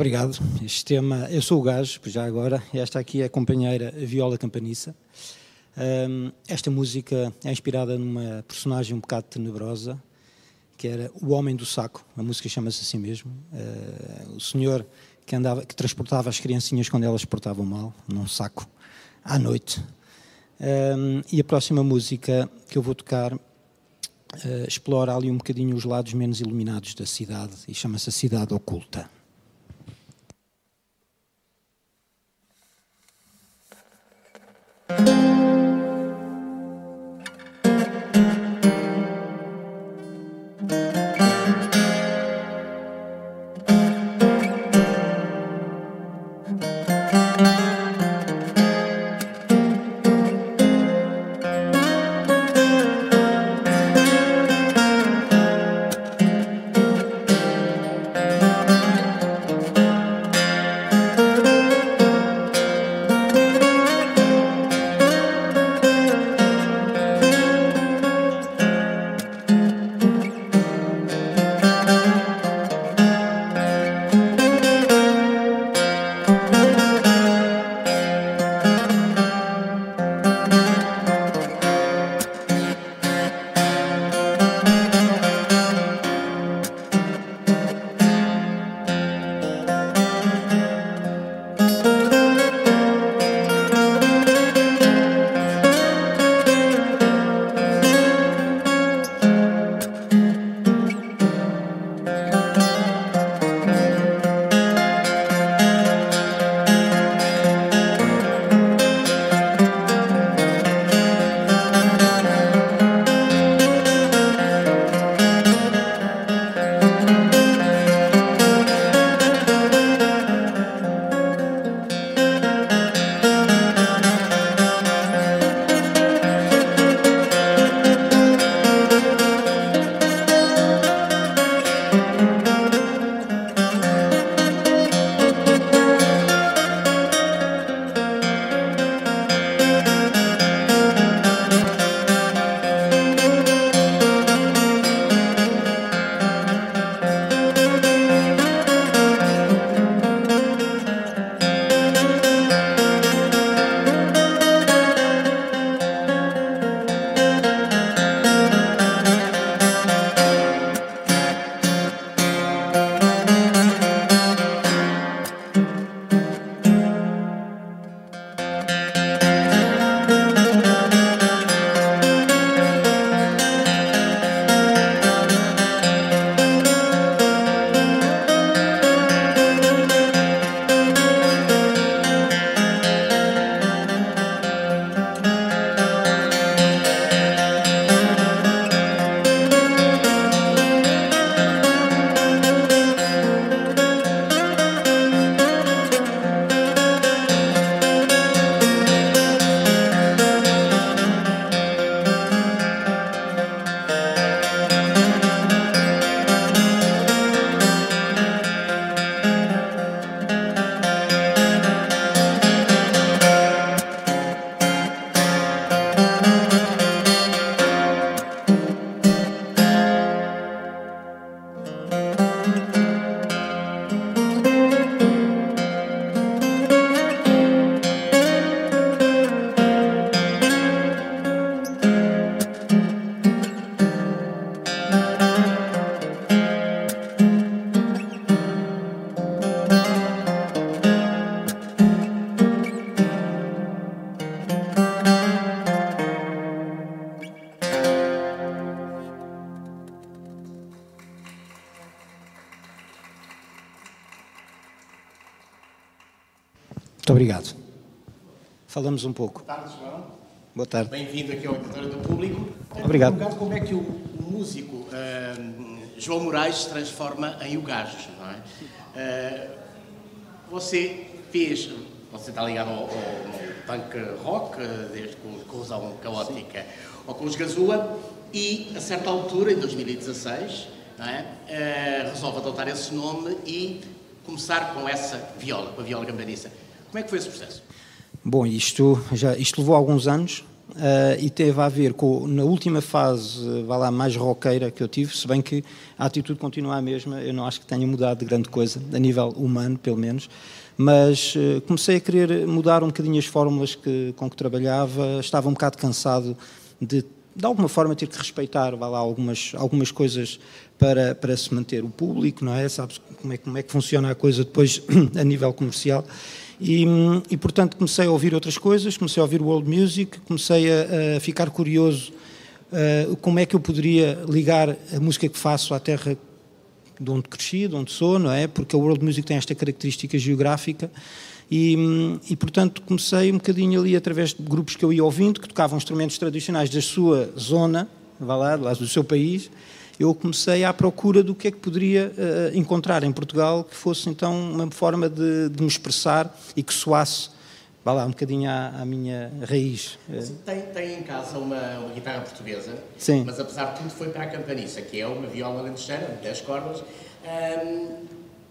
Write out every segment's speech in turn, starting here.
Obrigado. Este tema, eu sou o gajo, já agora, esta aqui é a companheira Viola Campaniça. Um, esta música é inspirada numa personagem um bocado tenebrosa, que era o Homem do Saco. A música chama-se assim mesmo. Uh, o senhor que andava, que transportava as criancinhas quando elas portavam mal, num saco, à noite. Um, e a próxima música que eu vou tocar uh, explora ali um bocadinho os lados menos iluminados da cidade e chama-se a Cidade Oculta. Obrigado. Falamos um pouco. Boa tarde, João. Boa tarde. Bem-vindo aqui ao Auditório do Público. Obrigado. Lugar, como é que o, músico uh, João Moraes se transforma em o gajo, não é? Uh, você fez, você está ligado ao, ao, punk rock, desde com Corrosão Caótica, ao Cruz Gazua, e a certa altura, em 2016, não é? Uh, resolve adotar esse nome e começar com essa viola, com a viola gambaniça. Como é que foi esse processo? Bom, isto, já, isto levou alguns anos. e teve a ver com, na última fase, vá lá, mais roqueira que eu tive, se bem que a atitude continua a mesma, eu não acho que tenha mudado de grande coisa, a nível humano, pelo menos, mas uh, comecei a querer mudar um bocadinho as fórmulas que, com que trabalhava, estava um bocado cansado de, de alguma forma, ter que respeitar vá lá, algumas, algumas coisas para, para se manter o público, não é? Sabes como é, como é que funciona a coisa depois a nível comercial. E, e, portanto comecei a ouvir outras coisas, comecei a ouvir world music, comecei a, a ficar curioso uh, como é que eu poderia ligar a música que faço à terra de onde cresci, de onde sou, não é? Porque a world music tem esta característica geográfica e, e, portanto comecei um bocadinho ali através de grupos que eu ia ouvindo que tocavam instrumentos tradicionais da sua zona, vá lá, lá do seu país eu comecei à procura do que é que poderia uh, encontrar em Portugal que fosse então uma forma de, de me expressar e que soasse vá lá, um bocadinho à, à minha raiz. Tem, tem em casa uma, uma, guitarra portuguesa, Sim. mas apesar de tudo foi para a campaniça, que é uma viola lentejana, de 10 cordas, um,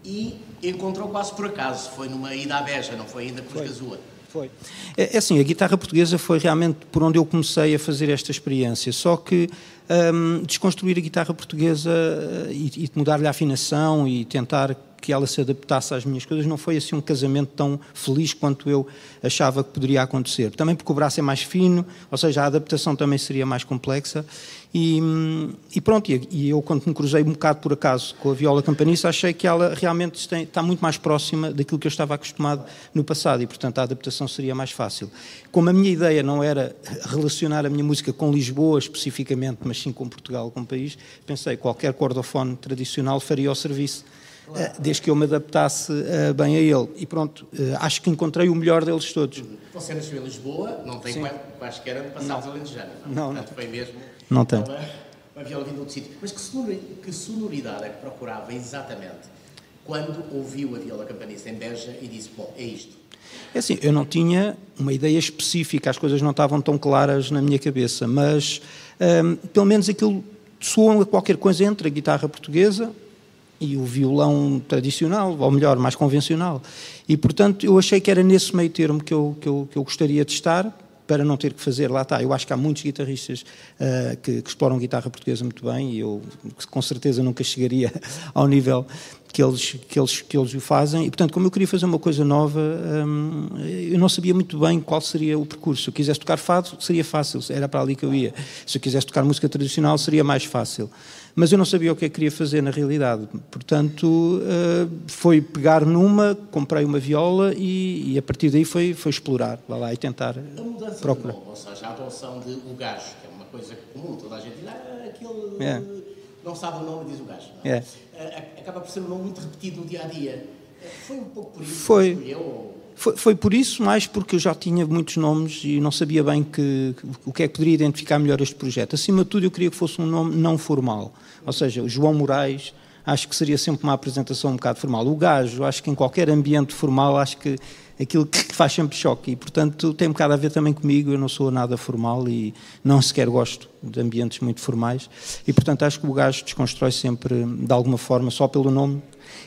e encontrou quase por acaso, foi numa ida à Beja, não foi ainda Cruz Gazua. Foi. É, é, assim, a guitarra portuguesa foi realmente por onde eu comecei a fazer esta experiência. Só que um, desconstruir a guitarra portuguesa uh, e, e mudar-lhe a afinação e tentar que ela se adaptasse às minhas coisas não foi assim um casamento tão feliz quanto eu achava que poderia acontecer. Também porque o braço é mais fino, ou seja, a adaptação também seria mais complexa. E, e pronto, e eu quando me cruzei um bocado por acaso com a viola campanista, achei que ela realmente está muito mais próxima daquilo que eu estava acostumado no passado e, portanto, a adaptação seria mais fácil. Como a minha ideia não era relacionar a minha música com Lisboa especificamente, mas sim com Portugal como país, pensei que qualquer cordofone tradicional faria o serviço. Desde que eu me adaptasse uh, bem a ele. E pronto, uh, acho que encontrei o melhor deles todos. Você nasceu em Lisboa, não tem quaisquer antepassados alentejano. Não, não. foi mesmo não tem. Uma, uma viola vinda de outro sítio. Mas que, que sonoridade é que procurava exatamente quando ouviu a viola campanista em Beja e disse, bom, é isto? É assim, eu não tinha uma ideia específica, as coisas não estavam tão claras na minha cabeça, mas um, pelo menos aquilo soa a qualquer coisa entre a guitarra portuguesa e o violão tradicional, ou melhor, mais convencional. E, portanto, eu achei que era nesse meio termo que eu, que eu, que eu gostaria de estar, para não ter que fazer, lá está, eu acho que há muitos guitarristas uh, que, que, exploram guitarra portuguesa muito bem e eu com certeza nunca chegaria ao nível que eles, que eles, que eles o fazem. E portanto como eu queria fazer uma coisa nova um, eu não sabia muito bem qual seria o percurso, se eu quisesse tocar fado seria fácil, era para ali que eu ia. Se eu quisesse tocar música tradicional seria mais fácil mas eu não sabia o que é que queria fazer na realidade. Portanto, uh, foi pegar numa, comprei uma viola e, e, a partir daí foi, foi explorar, vai lá e tentar a mudança procurar. Nome, ou seja, a adoção de o gajo, que é uma coisa comum, toda a gente diz, ah, aquele é. não sabe o nome, diz o gajo. É. Uh, acaba por ser um nome muito repetido no dia a dia. Foi um pouco por isso foi. que escolheu? Foi, foi, por isso, mais porque eu já tinha muitos nomes e não sabia bem que, o que é que poderia identificar melhor este projeto. Acima de tudo, eu queria que fosse um nome não formal. Ou seja, João Moraes, acho que seria sempre uma apresentação um bocado formal. O gajo, acho que em qualquer ambiente formal, acho que aquilo que faz sempre choque. E, portanto, tem um bocado a ver também comigo. Eu não sou nada formal e não sequer gosto de ambientes muito formais. E, portanto, acho que o gajo desconstrói sempre, de alguma forma, só pelo nome,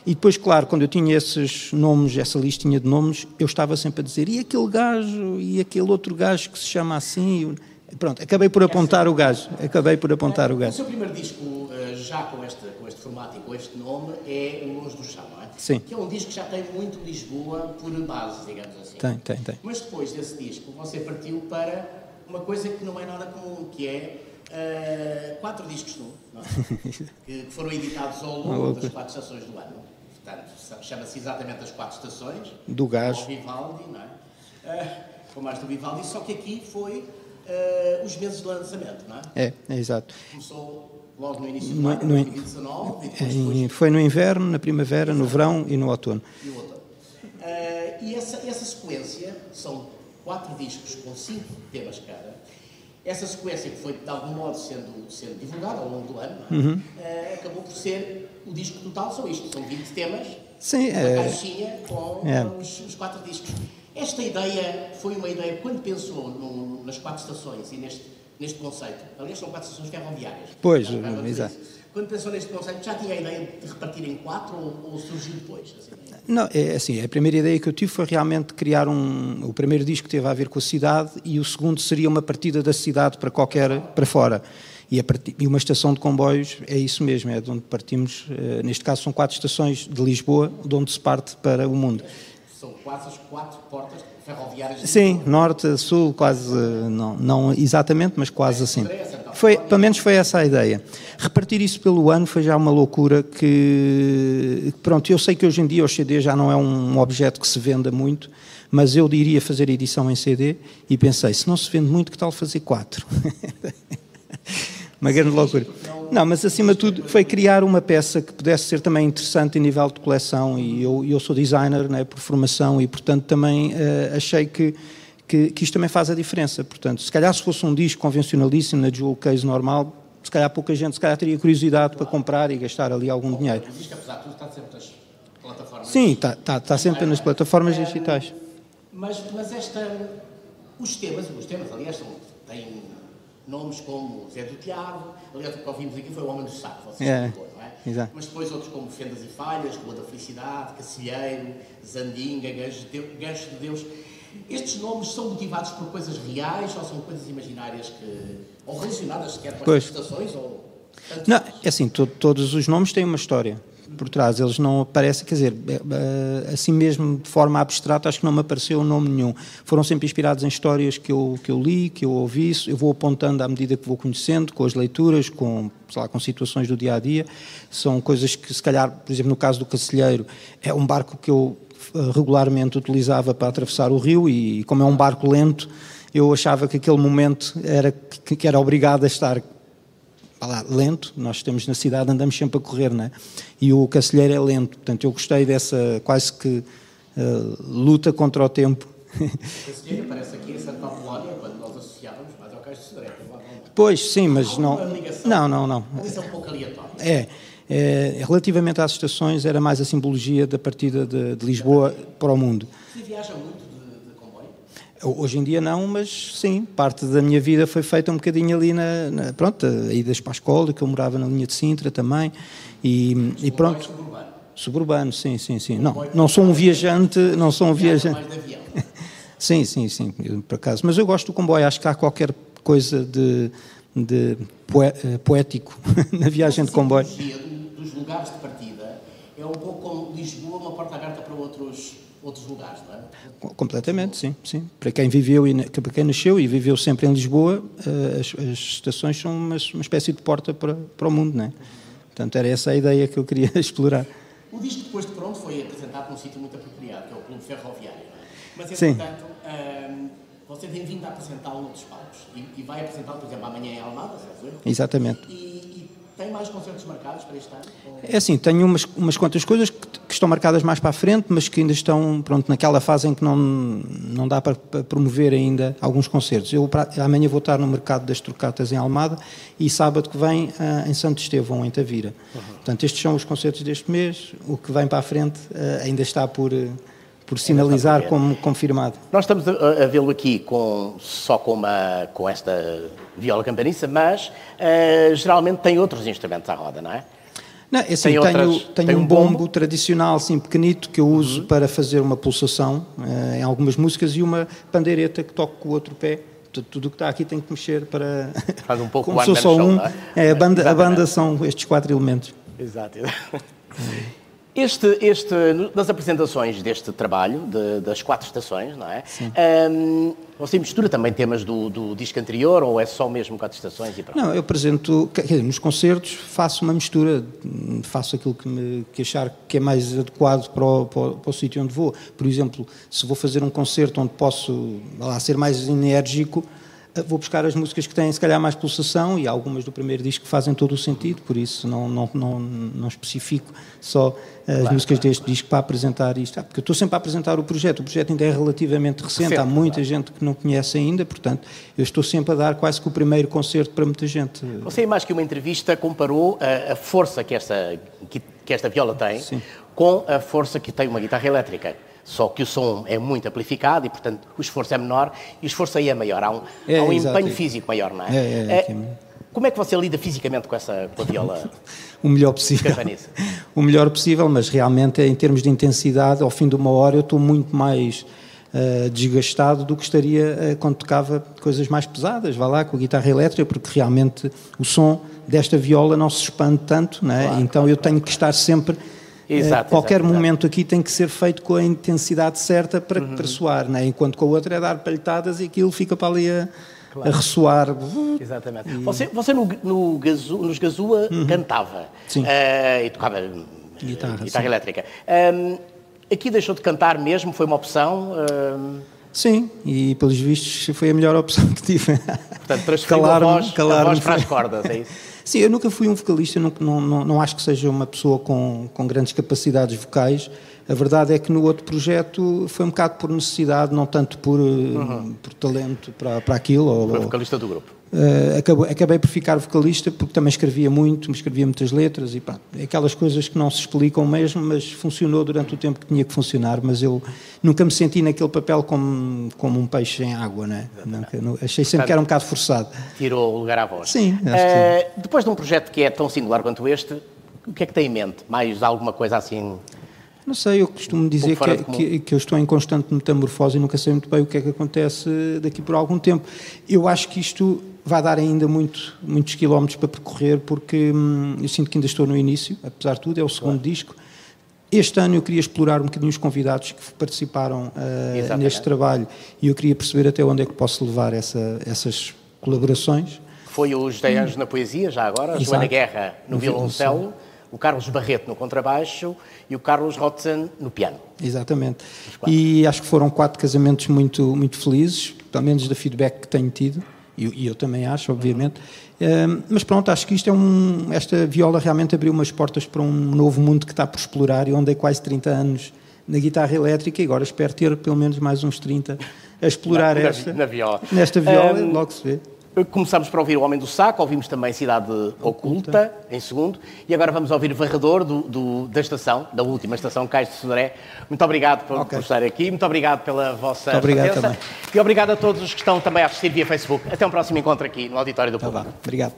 e depois, claro, quando eu tinha esses nomes, essa listinha de nomes, eu estava sempre a dizer, e aquele gajo, e aquele outro gajo que se chama assim. Pronto, acabei por apontar o gajo. Acabei por apontar o gajo. O seu primeiro disco, já com este, com este formato e com este nome, é O Longe do Chão, não é? Sim. Que é um disco que já tem muito Lisboa por base, digamos assim. Tem, tem, tem. Mas depois desse disco, você partiu para uma coisa que não é nada comum, que é uh, quatro discos nu, é? que, foram editados ao longo das quatro estações do ano. Portanto, chama-se exatamente as quatro estações. Do gás. Do Vivaldi, não é? Uh, com mais do Vivaldi, só que aqui foi uh, os meses de lançamento, não é? É, é exato. Começou logo no início do no, ano, no, 2019. Em, foi no inverno, na primavera, no verão e no outono. E outono. Uh, e essa, essa sequência são quatro discos com cinco temas cada. Essa sequência que foi de algum modo sendo, sendo divulgada ao longo do ano, é? uhum. uh, acabou por ser o disco total, são isto, são 20 temas, Sim, uma é... caixinha com é. os, os, quatro discos. Esta ideia foi uma ideia, quando pensou no, nas quatro estações e neste, neste conceito, aliás são quatro estações ferroviárias. Pois, exato. Quando pensou neste conceito, já tinha a ideia de repartir em quatro ou, ou surgiu depois? Assim? Não, é assim, a primeira ideia que eu tive foi realmente criar um... O primeiro disco teve a ver com a cidade e o segundo seria uma partida da cidade para qualquer... para fora. E, part... e uma estação de comboios é isso mesmo, é de onde partimos, uh, neste caso são quatro estações de Lisboa, de onde se parte para o mundo. São quase as quatro portas ferroviárias? Sim, norte, sul, quase, não, não exatamente, mas quase assim. Foi, pelo menos foi essa a ideia. Repartir isso pelo ano foi já uma loucura que, pronto, eu sei que hoje em dia o CD já não é um objeto que se venda muito, mas eu diria fazer edição em CD e pensei, se não se vende muito, que tal fazer quatro? uma grande loucura. Não, mas acima de tudo foi criar uma peça que pudesse ser também interessante em nível de coleção e eu, eu sou designer né, por formação e portanto também uh, achei que, que, que, isto também faz a diferença. Portanto, se calhar se fosse um disco convencionalíssimo na jewel case normal, se calhar pouca gente se calhar teria curiosidade para comprar e gastar ali algum dinheiro. O disco, apesar de tudo, está sempre nas plataformas. Sim, está, está, está sempre nas plataformas digitais. Mas, mas esta, os temas, os temas, aliás, têm nomes como Zé do Tiago, aliás, o que ouvimos aqui foi o Homem do Saco, vocês é, depois, não é? Exato. Mas depois outros como Fendas e Falhas, Rua da Felicidade, Cacilheiro, Zandinga, Gancho de, Gancho de Deus. Estes nomes são motivados por coisas reais ou são coisas imaginárias que. ou relacionadas sequer com as estações? Ou... Não, é assim, to, todos os nomes têm uma história por trás. Eles não aparecem, quer dizer, é, é, assim mesmo de forma abstrata, acho que não me apareceu nome nenhum. Foram sempre inspirados em histórias que eu, que eu li, que eu ouvi, eu vou apontando à medida que vou conhecendo, com as leituras, com, lá, com situações do dia a dia. São coisas que, se calhar, por exemplo, no caso do Cacilheiro, é um barco que eu eh, regularmente utilizava para atravessar o rio e, como é um barco lento, eu achava que aquele momento era que era obrigado a estar lá, lento, nós temos na cidade, andamos sempre a correr, não é? E o Cacilheiro é lento, portanto eu gostei dessa quase que uh, luta contra o tempo. Cacilheiro aparece aqui em Santa Apolónia, quando nós associávamos mais ao Cais de Sodré, Pois, sim, mas não... Não, não, não. Isso é um pouco aleatório. É. É, relativamente às estações, era mais a simbologia da partida de, de Lisboa para o mundo. Você viaja muito Hoje em dia não, mas sim, parte da minha vida foi feita um bocadinho ali na, na pronto, idas para a escola, que eu morava na linha de Sintra também, e, e pronto. Suburbano. suburbano, sim, sim, sim. Não, não sou um viajante, não sou um viajante. sim, sim, sim, por acaso. Mas eu gosto do comboio, acho que há qualquer coisa de, de eh, poético na viagem de comboio. A dos lugares de partida é um pouco como Lisboa, uma porta aberta para outros outros lugares, não é? Completamente, sim, sim. Para quem viveu e para quem nasceu e viveu sempre em Lisboa, eh, as, as estações são uma, uma, espécie de porta para, para o mundo, não é? Portanto, era essa a ideia que eu queria explorar. O disco depois de pronto foi apresentado num sítio muito apropriado, que é o Clube Ferroviário, não é? Mas, entretanto, um, você tem vindo a apresentá-lo noutros palcos e, e vai apresentá-lo, por exemplo, amanhã em Almada, certo? Exatamente. E, tem mais concertos marcados para este ano? É assim, tenho umas, umas quantas coisas que, que, estão marcadas mais para a frente, mas que ainda estão pronto, naquela fase em que não, não dá para, para promover ainda alguns concertos. Eu para, amanhã vou estar no mercado das trocatas em Almada e sábado que vem uh, em Santo Estevão, em Tavira. Uhum. Portanto, estes são os concertos deste mês. O que vem para a frente uh, ainda está por. Uh, por sinalizar como confirmado. Nós estamos a, a vê-lo aqui com, só com, uma, com esta viola campaniça, mas uh, geralmente tem outros instrumentos à roda, não é? Não, é assim, tenho, outras, tenho tem um bombo, bombo, tradicional, assim, pequenito, que eu uso uhum. para fazer uma pulsação uh, em algumas músicas e uma pandeireta que toco com o outro pé. Tudo o que está aqui tem que mexer para. Faz um pouco Como sou só um. é? É, a, banda, a banda são estes quatro elementos. Exato. Este, este, nas apresentações deste trabalho, de, das quatro estações, não é? Sim. Um, você mistura também temas do, do, disco anterior ou é só mesmo quatro estações e pronto? Não, eu apresento, dizer, nos concertos faço uma mistura, faço aquilo que, me, que achar que é mais adequado para o, para, o, para o sítio onde vou. Por exemplo, se vou fazer um concerto onde posso lá, ser mais enérgico, vou buscar as músicas que têm se calhar mais pulsação e algumas do primeiro disco que fazem todo o sentido, por isso não, não, não, não especifico só as claro, músicas claro. deste disco para apresentar isto. Ah, porque eu estou sempre a apresentar o projeto, o projeto ainda é relativamente recente, recente há muita claro. gente que não conhece ainda, portanto eu estou sempre a dar quase que o primeiro concerto para muita gente. Você, mais que uma entrevista, comparou a, a força que esta, que, que esta viola tem Sim. com a força que tem uma guitarra elétrica. Só que o som é muito amplificado e, portanto, o esforço é menor e o esforço aí é maior. Há um, é, há um empenho físico maior, não é? É, é, é, Como é que você lida fisicamente com essa com a viola? o melhor possível. o melhor possível, mas realmente em termos de intensidade, ao fim de uma hora eu estou muito mais uh, desgastado do que estaria uh, quando tocava coisas mais pesadas, vá lá, com a guitarra elétrica, porque realmente o som desta viola não se expande tanto, né? Claro, então claro, eu tenho claro. que estar sempre Exato, qualquer exato, momento aqui tem que ser feito com a intensidade certa para, uhum. para soar, né? enquanto com a outra é dar palhetadas e aquilo fica para ali a, claro. a ressoar. Exatamente. E... Você, você no, no gazu, nos Gazua uhum. cantava Sim. Uh, e tocava guitarra, guitarra elétrica. Um, aqui deixou de cantar mesmo? Foi uma opção? Um... Sim, e pelos vistos foi a melhor opção que tive. Portanto, transferiu a voz, calar a voz para as cordas, é isso? Sim, eu nunca fui um vocalista, não, não, não acho que seja uma pessoa com, com grandes capacidades vocais. A verdade é que no outro projeto foi um bocado por necessidade, não tanto por, uhum. por talento para, para aquilo. Foi ou, vocalista do grupo. Uh, acabei, acabei por ficar vocalista porque também escrevia muito, me escrevia muitas letras e pá, aquelas coisas que não se explicam mesmo, mas funcionou durante o tempo que tinha que funcionar. Mas eu nunca me senti naquele papel como, como um peixe em água, né? Nunca, não, achei sempre que era um bocado forçado. Tirou o lugar à voz. Sim, uh, sim. Depois de um projeto que é tão singular quanto este, o que é que tem em mente? Mais alguma coisa assim? Não sei, eu costumo dizer que, é, que, que, eu estou em constante metamorfose e nunca sei muito bem o que é que acontece daqui por algum tempo. Eu acho que isto vai dar ainda muito, muitos quilómetros para percorrer, porque hum, eu sinto que ainda estou no início, apesar de tudo, é o segundo claro. disco. Este ano eu queria explorar um bocadinho os convidados que participaram uh, neste trabalho e eu queria perceber até onde é que posso levar essa, essas colaborações. Foi o José Anjos na poesia, já agora, a Joana Guerra no, no violoncelo, o Carlos Barreto no contrabaixo e o Carlos Rotzen no piano. Exatamente. E acho que foram quatro casamentos muito, muito felizes, pelo menos da feedback que tenho tido e, eu também acho, obviamente. Uh, mas pronto, acho que isto é um. Esta viola realmente abriu umas portas para um novo mundo que está por explorar. Eu andei quase 30 anos na guitarra elétrica e agora espero ter pelo menos mais uns 30 a explorar na, esta. Na viola. Nesta viola, um, logo se vê. Começámos por ouvir O Homem do Saco, ouvimos também Cidade Oculta, Oculta em segundo, e agora vamos ouvir Varredor do, do, da estação, da última estação, Cais de Sodré. Muito obrigado por, okay. por, estar aqui, muito obrigado pela vossa muito obrigado presença também. e obrigado a todos os que estão também a assistir via Facebook. Até um próximo encontro aqui no Auditório do tá Público. Obrigado.